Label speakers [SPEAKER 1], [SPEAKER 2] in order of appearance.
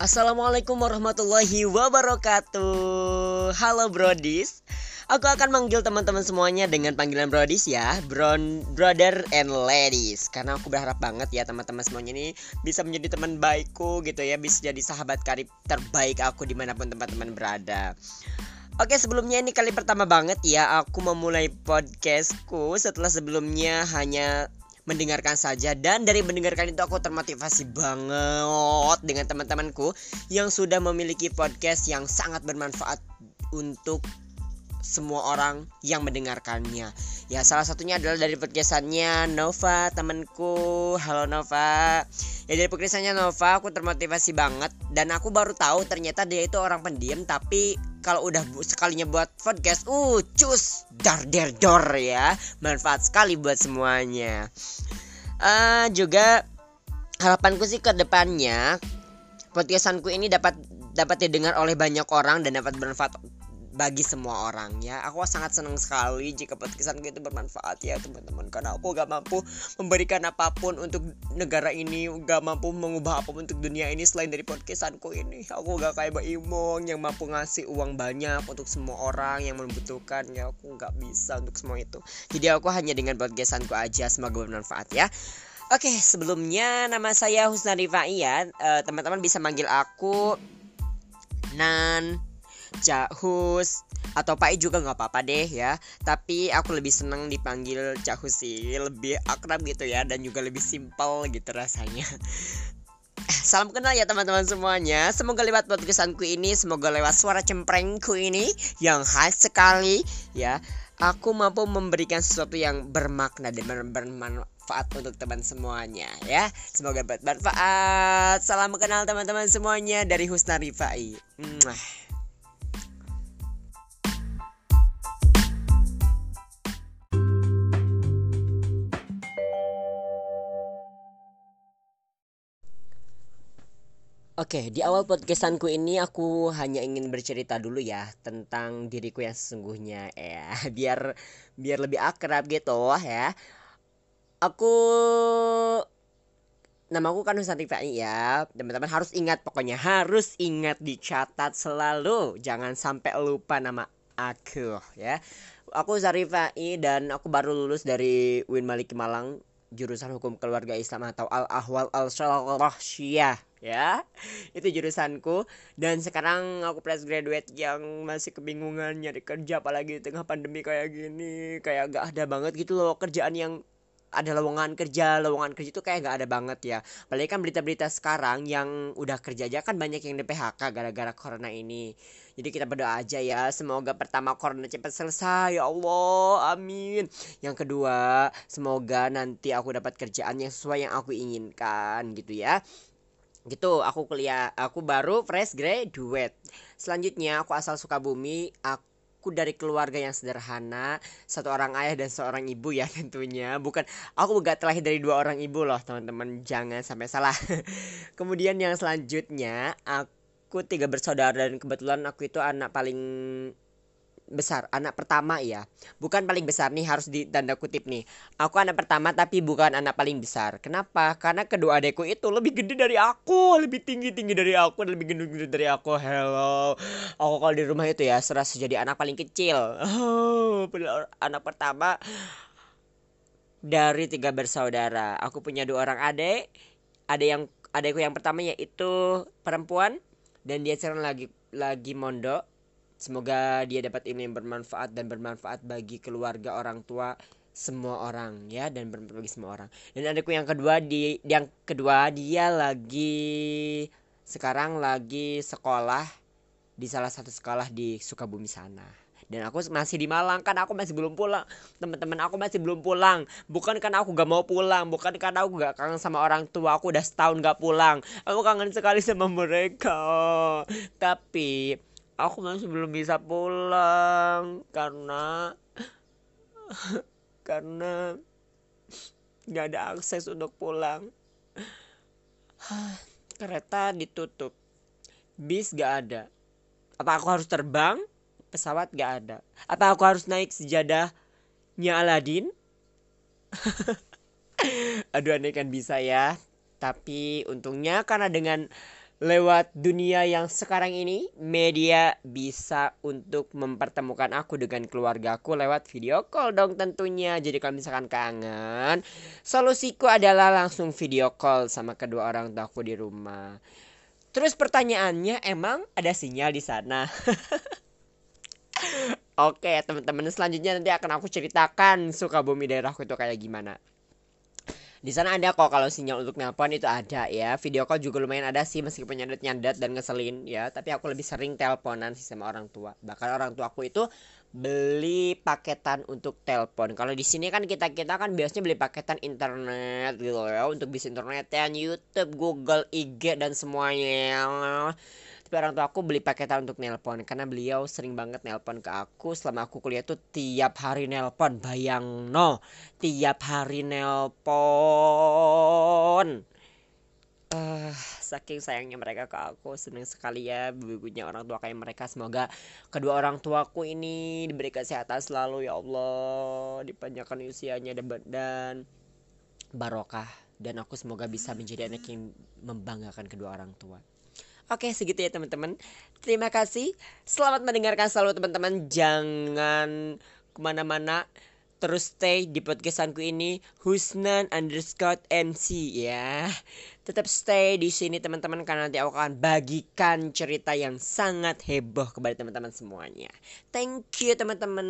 [SPEAKER 1] Assalamualaikum warahmatullahi wabarakatuh. Halo Brodis. Aku akan manggil teman-teman semuanya dengan panggilan Brodis ya. Bron, Brother and Ladies. Karena aku berharap banget ya teman-teman semuanya ini Bisa menjadi teman baikku gitu ya. Bisa jadi sahabat karib terbaik aku di mana pun teman-teman berada. Oke sebelumnya ini kali pertama banget ya Aku memulai podcastku. Setelah sebelumnya hanya mendengarkan saja dan dari mendengarkan itu aku termotivasi banget dengan teman-temanku yang sudah memiliki podcast yang sangat bermanfaat untuk semua orang yang mendengarkannya. Ya salah satunya adalah dari podcastannya Nova temanku. Halo Nova. Ya dari podcastnya Nova aku termotivasi banget dan aku baru tahu ternyata dia itu orang pendiam tapi kalau udah sekalinya buat podcast, uh cus dar der dor ya, manfaat sekali buat semuanya. Uh, juga harapanku sih ke depannya podcastanku ini dapat dapat didengar oleh banyak orang dan dapat bermanfaat bagi semua orang ya. Aku sangat senang sekali jika podcastan itu bermanfaat ya teman-teman. Karena aku gak mampu memberikan apa pun untuk negara ini gak mampu mengubah apa pun untuk dunia ini selain dari podcastku ini. Aku gak kayak Mbak Imong yang mampu ngasih uang banyak untuk semua orang yang membutuhkan ya. Aku gak bisa untuk semua itu. Jadi aku hanya dengan podcastku aja semoga bermanfaat ya. Oke, sebelumnya nama saya Husna Rifai. Uh, teman-teman bisa manggil aku Nan Cak Hus atau Pak juga nggak apa-apa deh ya. Tapi aku lebih seneng dipanggil Cak Hus sih. Lebih akrab gitu ya. Dan juga lebih simpel gitu rasanya. Salam kenal ya teman-teman semuanya. Semoga lewat podcastku ini Semoga lewat suara cemprengku ini Yang khas sekali ya. Aku mampu memberikan sesuatu yang bermakna dan bermanfaat untuk teman semuanya ya. Semoga bermanfaat. Salam kenal teman-teman semuanya Dari Husna Rifai. Mwah. Oke, di awal podcastanku ini aku hanya ingin bercerita dulu ya tentang diriku yang sesungguhnya ya, biar biar lebih akrab gitu ya. Aku namaku kan Nusanti Fai ya. Teman-teman harus ingat pokoknya harus ingat dicatat selalu. Jangan sampai lupa nama aku ya. Aku Zarifai dan aku baru lulus dari Win Malik Malang jurusan hukum keluarga Islam atau Al Ahwal Al Syarahiyah ya itu jurusanku. Dan sekarang aku fresh graduate yang masih kebingungan nyari kerja apalagi di tengah pandemi kayak gini. Kayak gak ada banget gitu loh kerjaan yang ada lowongan kerja. Lowongan kerja itu kayak gak ada banget ya. Apalagi kan berita-berita sekarang yang udah kerja aja kan banyak yang di PHK gara-gara corona ini. Jadi kita berdoa aja ya semoga pertama corona cepat selesai. Ya Allah amin. Yang kedua semoga nanti aku dapat kerjaan yang sesuai yang aku inginkan gitu ya gitu aku kuliah aku baru fresh graduate. Selanjutnya aku asal Sukabumi aku dari keluarga yang sederhana satu orang ayah dan seorang ibu ya tentunya. Bukan aku gak terlahir dari dua orang ibu loh teman-teman jangan sampai salah. Kemudian yang selanjutnya aku tiga bersaudara dan kebetulan aku itu anak paling besar anak pertama ya. Bukan paling besar nih harus di tanda kutip nih. Aku anak pertama tapi bukan anak paling besar. Kenapa? Karena kedua adekku itu lebih gede dari aku lebih tinggi tinggi dari aku lebih gede gede dari aku. Hello. Aku kalau di rumah itu ya serasa jadi anak paling kecil. Oh, anak pertama dari tiga bersaudara. Aku punya dua orang adik ada yang adekku yang pertama yaitu perempuan dan dia sekarang lagi lagi mondok Semoga dia dapat ilmu yang bermanfaat dan bermanfaat bagi keluarga orang tua semua orang ya dan bermanfaat bagi semua orang. Dan adikku yang kedua di yang kedua dia lagi sekarang lagi sekolah di salah satu sekolah di Sukabumi sana. Dan aku masih di Malang kan aku masih belum pulang Teman-teman aku masih belum pulang Bukan karena aku gak mau pulang Bukan karena aku gak kangen sama orang tua Aku udah setahun gak pulang Aku kangen sekali sama mereka Tapi aku masih belum bisa pulang karena karena nggak ada akses untuk pulang. Kereta ditutup bis gak ada. Apa aku harus terbang? Pesawat gak ada. Apa aku harus naik sejadahnya Aladin aduh aneh kan bisa ya. Tapi untungnya karena dengan lewat dunia yang sekarang ini media bisa untuk mempertemukan aku dengan keluargaku lewat video call dong tentunya. Jadi kalau misalkan kangen solusiku adalah langsung video call sama kedua orang tuaku di rumah. Terus pertanyaannya emang ada sinyal di sana? Oke teman-teman selanjutnya nanti akan aku ceritakan suka bumi daerahku itu kayak gimana di sana ada kok kalau sinyal untuk nelpon itu ada ya. Video call juga lumayan ada sih meskipun nyandat dan ngeselin ya. Tapi aku lebih sering teleponan sih sama orang tua. Bahkan orang tua aku itu beli paketan untuk telepon. Kalau di sini kan kita kita kan biasanya beli paketan internet gitu ya. Untuk bisa internet dan YouTube Google IG dan semuanya tapi orang tua aku beli paketan untuk nelpon karena beliau sering banget nelpon ke aku. Selama aku kuliah tuh tiap hari nelpon bayang no tiap hari nelpon. Uh, saking sayangnya mereka ke aku seneng sekali ya punya orang tua kayak mereka. Semoga kedua orang tuaku ini diberi kesehatan selalu ya Allah. Dipanjangkan usianya dan, dan barokah. Dan aku semoga bisa menjadi anak yang membanggakan kedua orang tua Oke segitu ya teman-teman. Terima kasih. Selamat mendengarkan selalu teman-teman. Jangan ke mana-mana. Terus stay di podcastku ini Husnan underscore MC ya. Tetap stay di sini teman-teman Karena nanti aku akan bagikan cerita yang sangat heboh kepada teman-teman semuanya. Thank you teman-teman